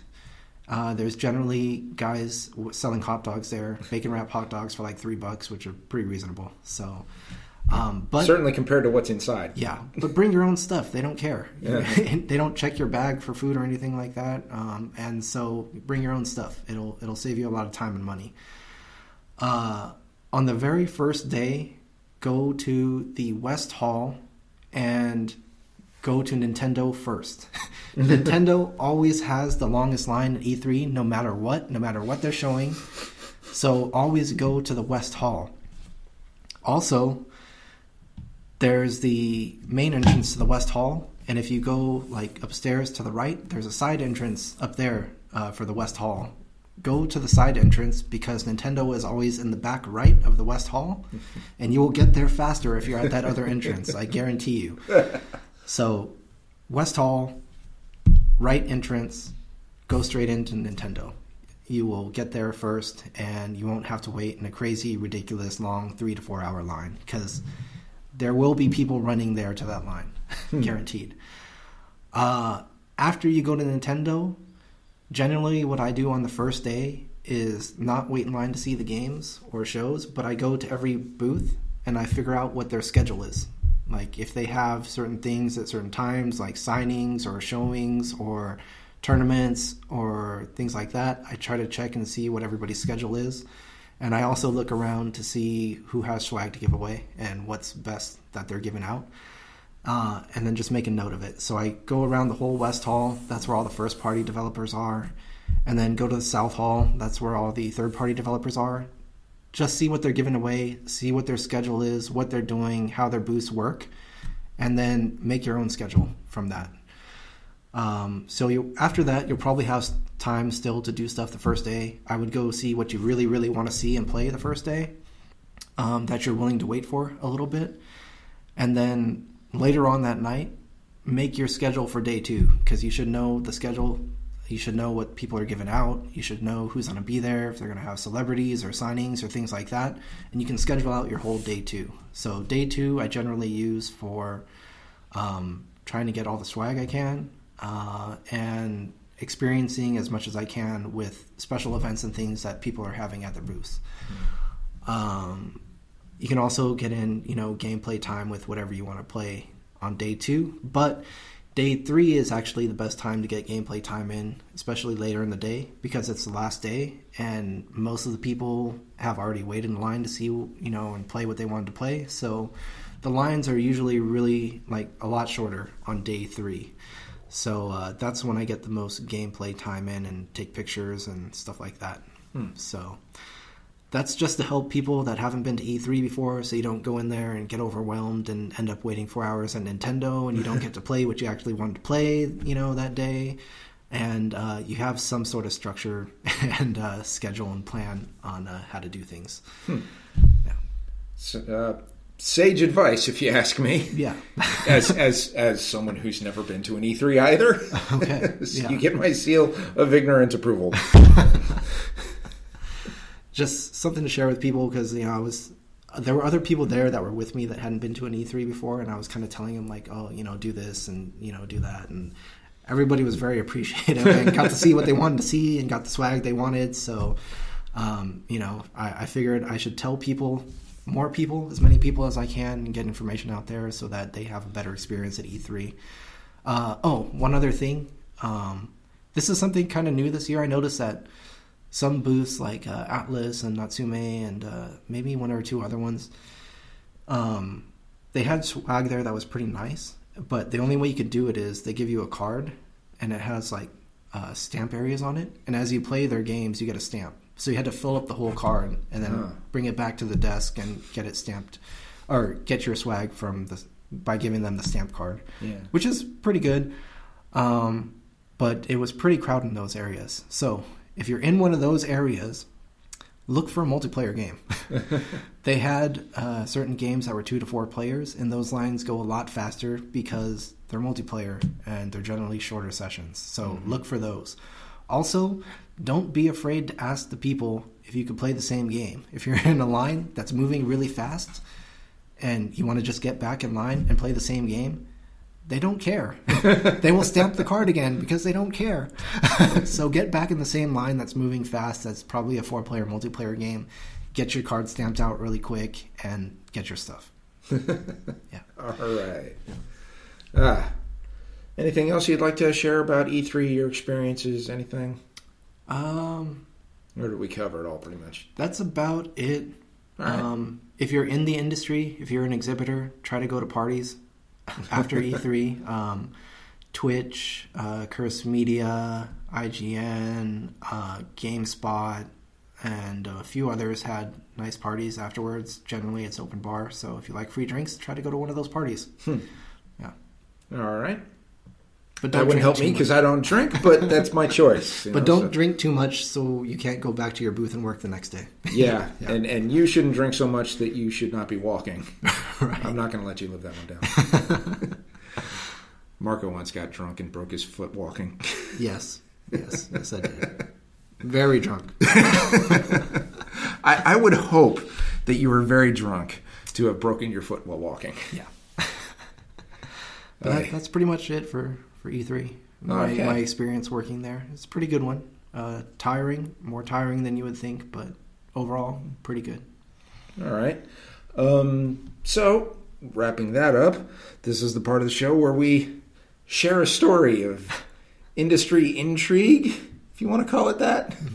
uh, there's generally guys selling hot dogs there, bacon wrap hot dogs for like three bucks, which are pretty reasonable. So, um, but certainly compared to what's inside. Yeah, but bring your own stuff. They don't care. Yeah. they don't check your bag for food or anything like that. Um, and so, bring your own stuff. It'll it'll save you a lot of time and money. Uh, on the very first day, go to the West Hall and go to Nintendo first. Nintendo always has the longest line at E3, no matter what, no matter what they're showing. So always go to the West Hall. Also, there's the main entrance to the West Hall, and if you go like upstairs to the right, there's a side entrance up there uh, for the West Hall. Go to the side entrance because Nintendo is always in the back right of the West Hall, and you will get there faster if you're at that other entrance. I guarantee you. So, West Hall, right entrance, go straight into Nintendo. you will get there first and you won't have to wait in a crazy, ridiculous, long three to four hour line because there will be people running there to that line, guaranteed. Uh, after you go to Nintendo, generally what I do on the first day is not wait in line to see the games or shows, but I go to every booth and I figure out what their schedule is. Like if they have certain things at certain times, like signings or showings or tournaments or things like that, I try to check and see what everybody's schedule is. And I also look around to see who has swag to give away and what's best that they're giving out. Uh, and then just make a note of it. So I go around the whole West Hall. That's where all the first party developers are. And then go to the South Hall. That's where all the third party developers are. Just see what they're giving away, see what their schedule is, what they're doing, how their booths work, and then make your own schedule from that. Um, so you after that, you'll probably have time still to do stuff the first day. I would go see what you really, really want to see and play the first day. Um, that you're willing to wait for a little bit, and then later on that night, make your schedule for day two because you should know the schedule. You should know what people are giving out. You should know who's going to be there, if they're going to have celebrities or signings or things like that. And you can schedule out your whole day two. So, day two, I generally use for um, trying to get all the swag I can uh, and experiencing as much as I can with special events and things that people are having at their booths. Mm-hmm. Um, you can also get in, you know, gameplay time with whatever you want to play on day two. But day three is actually the best time to get gameplay time in, especially later in the day because it's the last day and most of the people have already waited in line to see, you know, and play what they wanted to play. So the lines are usually really like a lot shorter on day three. So uh, that's when I get the most gameplay time in and take pictures and stuff like that. Hmm. So that's just to help people that haven't been to E3 before, so you don't go in there and get overwhelmed and end up waiting four hours at Nintendo and you don't get to play what you actually wanted to play, you know, that day. And uh, you have some sort of structure and uh, schedule and plan on uh, how to do things. Hmm. Yeah. So, uh, sage advice, if you ask me. Yeah. as as as someone who's never been to an E3 either. Okay. so yeah. You get my seal of ignorant approval just something to share with people because you know I was there were other people there that were with me that hadn't been to an E3 before, and I was kind of telling them like, oh, you know, do this and you know, do that, and everybody was very appreciative and got to see what they wanted to see and got the swag they wanted. So, um, you know, I, I, figured I should tell people, more people, as many people as I can, and get information out there so that they have a better experience at E3. Uh, oh, one other thing. Um, this is something kind of new this year. I noticed that some booths like uh, Atlus and Natsume and uh, maybe one or two other ones. Um, they had swag there that was pretty nice, but the only way you could do it is they give you a card and it has like uh, stamp areas on it, and as you play their games, you get a stamp. So you had to fill up the whole card and then huh. bring it back to the desk and get it stamped, or get your swag from the by giving them the stamp card, yeah. which is pretty good. Um, but it was pretty crowded in those areas. So if you're in one of those areas, look for a multiplayer game. they had uh, certain games that were two to four players, and those lines go a lot faster because they're multiplayer and they're generally shorter sessions. So mm-hmm. look for those. Also, don't be afraid to ask the people if you could play the same game. If you're in a line that's moving really fast and you want to just get back in line and play the same game, they don't care. they will stamp the card again because they don't care. so get back in the same line that's moving fast. That's probably a four player multiplayer game. Get your card stamped out really quick and get your stuff. yeah. All right. Ah. Anything else you'd like to share about E3, your experiences, anything? Um, or did we cover it all pretty much? That's about it. Um, if you're in the industry, if you're an exhibitor, try to go to parties after E3. Um, Twitch, uh, Curse Media, IGN, uh, GameSpot, and a few others had nice parties afterwards. Generally, it's open bar, so if you like free drinks, try to go to one of those parties. Hmm. Yeah. All right. But that wouldn't help me because I don't drink, but that's my choice. but know, don't so. drink too much so you can't go back to your booth and work the next day. yeah. yeah, and and you shouldn't drink so much that you should not be walking. right. I'm not going to let you live that one down. Marco once got drunk and broke his foot walking. yes, yes, yes, I did. Very drunk. I, I would hope that you were very drunk to have broken your foot while walking. Yeah. But that, that's pretty much it for, for E3. My, Okay. my experience working there. It's a pretty good one. Uh, tiring, more tiring than you would think, but overall, pretty good. All right. Um, so, wrapping that up, this is the part of the show where we share a story of industry intrigue, if you want to call it that.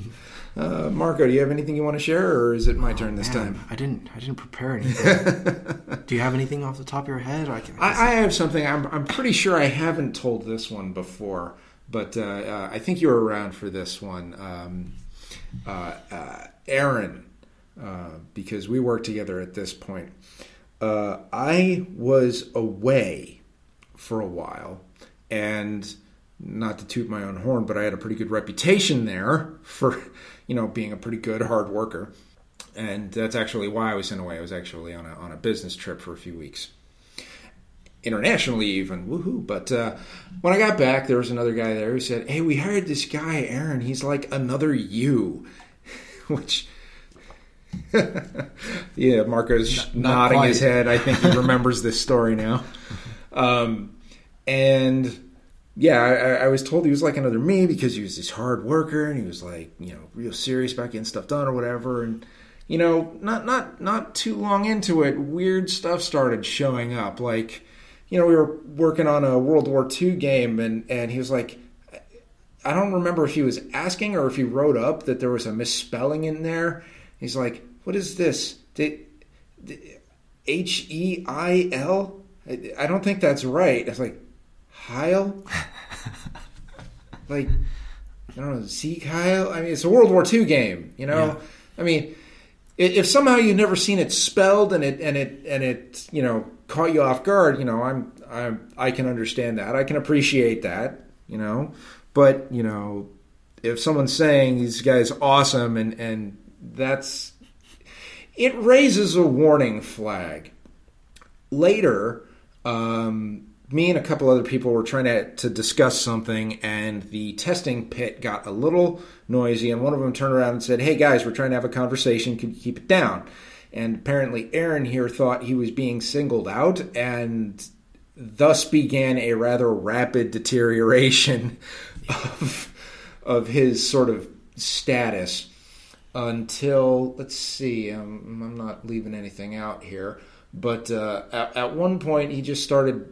Uh, Marco, do you have anything you want to share, or is it my turn this Man, time? I didn't. I didn't prepare anything. Do you have anything off the top of your head? I can. I, I have something. I'm, I'm pretty sure I haven't told this one before, but uh, uh, I think you were around for this one. Um, uh, uh, Aaron, uh, because we worked together at this point. Uh, I was away for a while, and not to toot my own horn, but I had a pretty good reputation there for, you know, being a pretty good hard worker. And that's actually why I was in a way. I was actually on a, on a business trip for a few weeks internationally even woohoo but uh, when i got back there was another guy there who said hey we hired this guy aaron he's like another you which yeah marco's Not- not nodding quite. his head i think he remembers this story now um, and yeah I, I was told he was like another me because he was this hard worker and he was like you know real serious about getting stuff done or whatever and you know not not not too long into it weird stuff started showing up like you know we were working on a world war ii game and and he was like i don't remember if he was asking or if he wrote up that there was a misspelling in there he's like what is this Did, H E I L? I don't think that's right. I was like, Heil? like, I don't know, Zeke Heil? I mean, it's a World War II game, you know? Yeah. I mean, if somehow you've never seen it spelled and it and it and it you know caught you off guard, you know, I'm I'm I can understand that. I can appreciate that, you know. But you know, if someone's saying this guy's awesome and and that's it raises a warning flag. Later, um, me and a couple other people were trying to, to discuss something, and the testing pit got a little noisy, and one of them turned around and said, Hey guys, we're trying to have a conversation. Can you keep it down? And apparently, Aaron here thought he was being singled out, and thus began a rather rapid deterioration of, of his sort of status until let's see um, i'm not leaving anything out here but uh, at, at one point he just started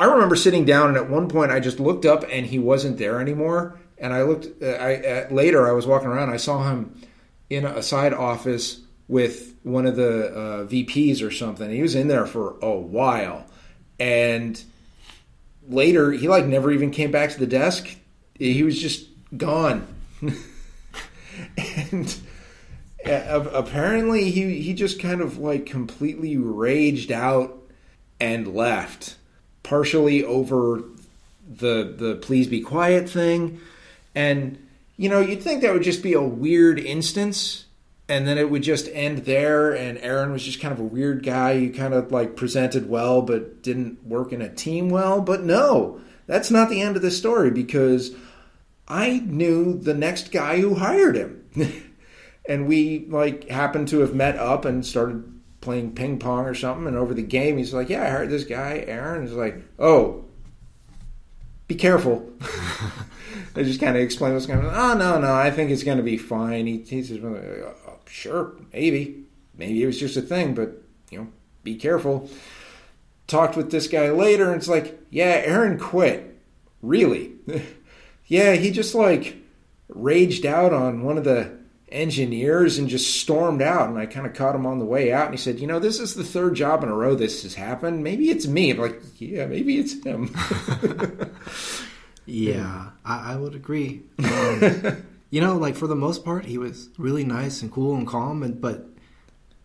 i remember sitting down and at one point i just looked up and he wasn't there anymore. And i looked uh, i at, later i was walking around i saw him in a side office with one of the uh, vps or something. He was in there for a while. And later he like never even came back to the desk. He was just gone. And uh, apparently he he just kind of like completely raged out and left partially over the the please be quiet thing and you know you'd think that would just be a weird instance and then it would just end there and Aaron was just kind of a weird guy you kind of like presented well but didn't work in a team well but no that's not the end of the story because I knew the next guy who hired him. and we like happened to have met up and started playing ping pong or something and over the game he's like, "Yeah, I heard this guy, Aaron." He's like, "Oh, be careful." I just kind of explained what's going on. Oh, no, no, I think it's going to be fine. He, he says, uh, sure, maybe. Maybe it was just a thing, but, you know, be careful. Talked with this guy later, and it's like, yeah, Aaron quit. Really? yeah, he just, like, raged out on one of the engineers and just stormed out. And I kind of caught him on the way out, and he said, you know, this is the third job in a row this has happened. Maybe it's me. I'm like, yeah, maybe it's him. Yeah, I, I would agree. Um, you know, like for the most part, he was really nice and cool and calm. And but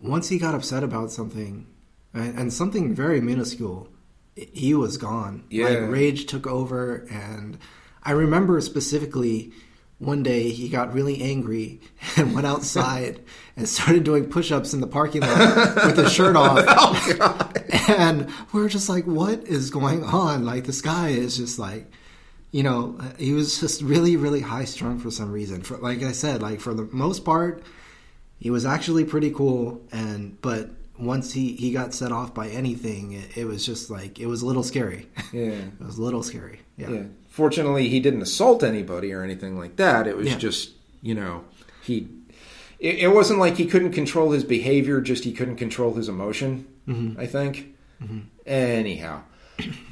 once he got upset about something, and, and something very minuscule, he was gone. Yeah. Like rage took over, and I remember specifically one day he got really angry and went outside and started doing push-ups in the parking lot with his shirt off. oh, God. And we were just like, what is going on? Like, this guy is just like, you know, he was just really, really high strung for some reason. For like I said, like for the most part, he was actually pretty cool. And but once he he got set off by anything, it, it was just like it was a little scary. Yeah. it was a little scary. Yeah. Yeah. Fortunately, he didn't assault anybody or anything like that. It was Yeah. just, you know, he. It, it wasn't like he couldn't control his behavior; just he couldn't control his emotion. I think. Anyhow,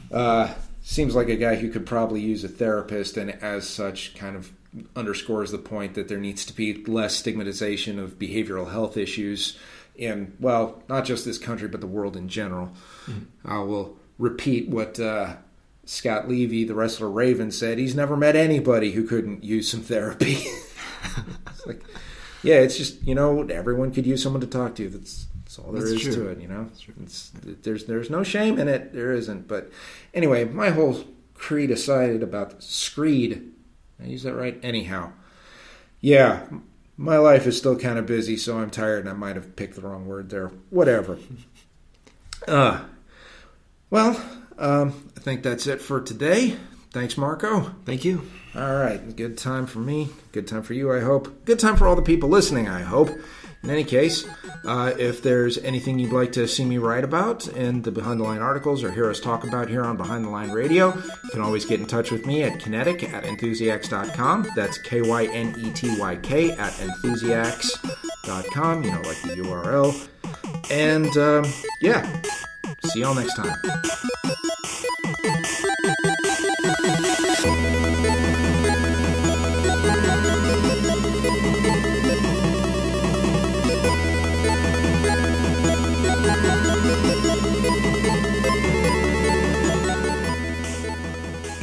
uh, seems like a guy who could probably use a therapist, and as such, kind of underscores the point that there needs to be less stigmatization of behavioral health issues in, well, not just this country, but the world in general. I will repeat what uh, Scott Levy, the wrestler Raven, said. He's never met anybody who couldn't use some therapy. it's like, yeah, it's just you know everyone could use someone to talk to. That's that's all there is That's to true. it. You know, it's, there's there's no shame in it. There isn't. But anyway, my whole creed aside about screed. I use that right. Anyhow, yeah, my life is still kind of busy, so I'm tired, and I might have picked the wrong word there. Whatever. Uh, well, um, think that's it for today. Thanks, Marco. Thank you. All right, good time for me. Good time for you, I hope. Good time for all the people listening, I hope. In any case, uh, if there's anything you'd like to see me write about in the Behind the Line articles or hear us talk about here on Behind the Line Radio, you can always get in touch with me at Kynetyk at enthusiacs.com. That's K Y N E T Y K at enthusiacs.com, you know, like the URL. And um, yeah, see y'all next time.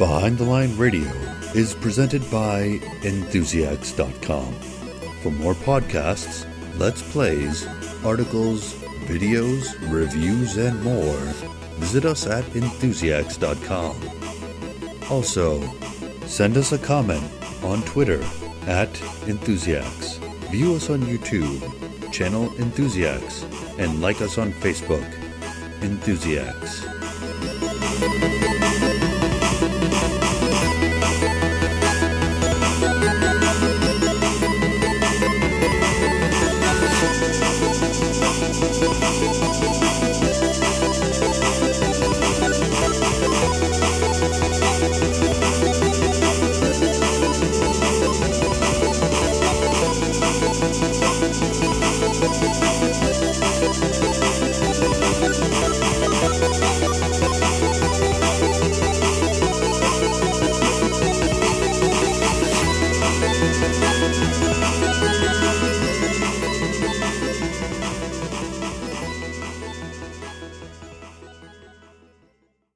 Behind the Line Radio is presented by Enthusiasts.com. For more podcasts, Let's Plays, articles, videos, reviews, and more, visit us at Enthusiasts.com. Also, send us a comment on Twitter at Enthusiasts. View us on YouTube, channel Enthusiasts, and like us on Facebook, Enthusiasts.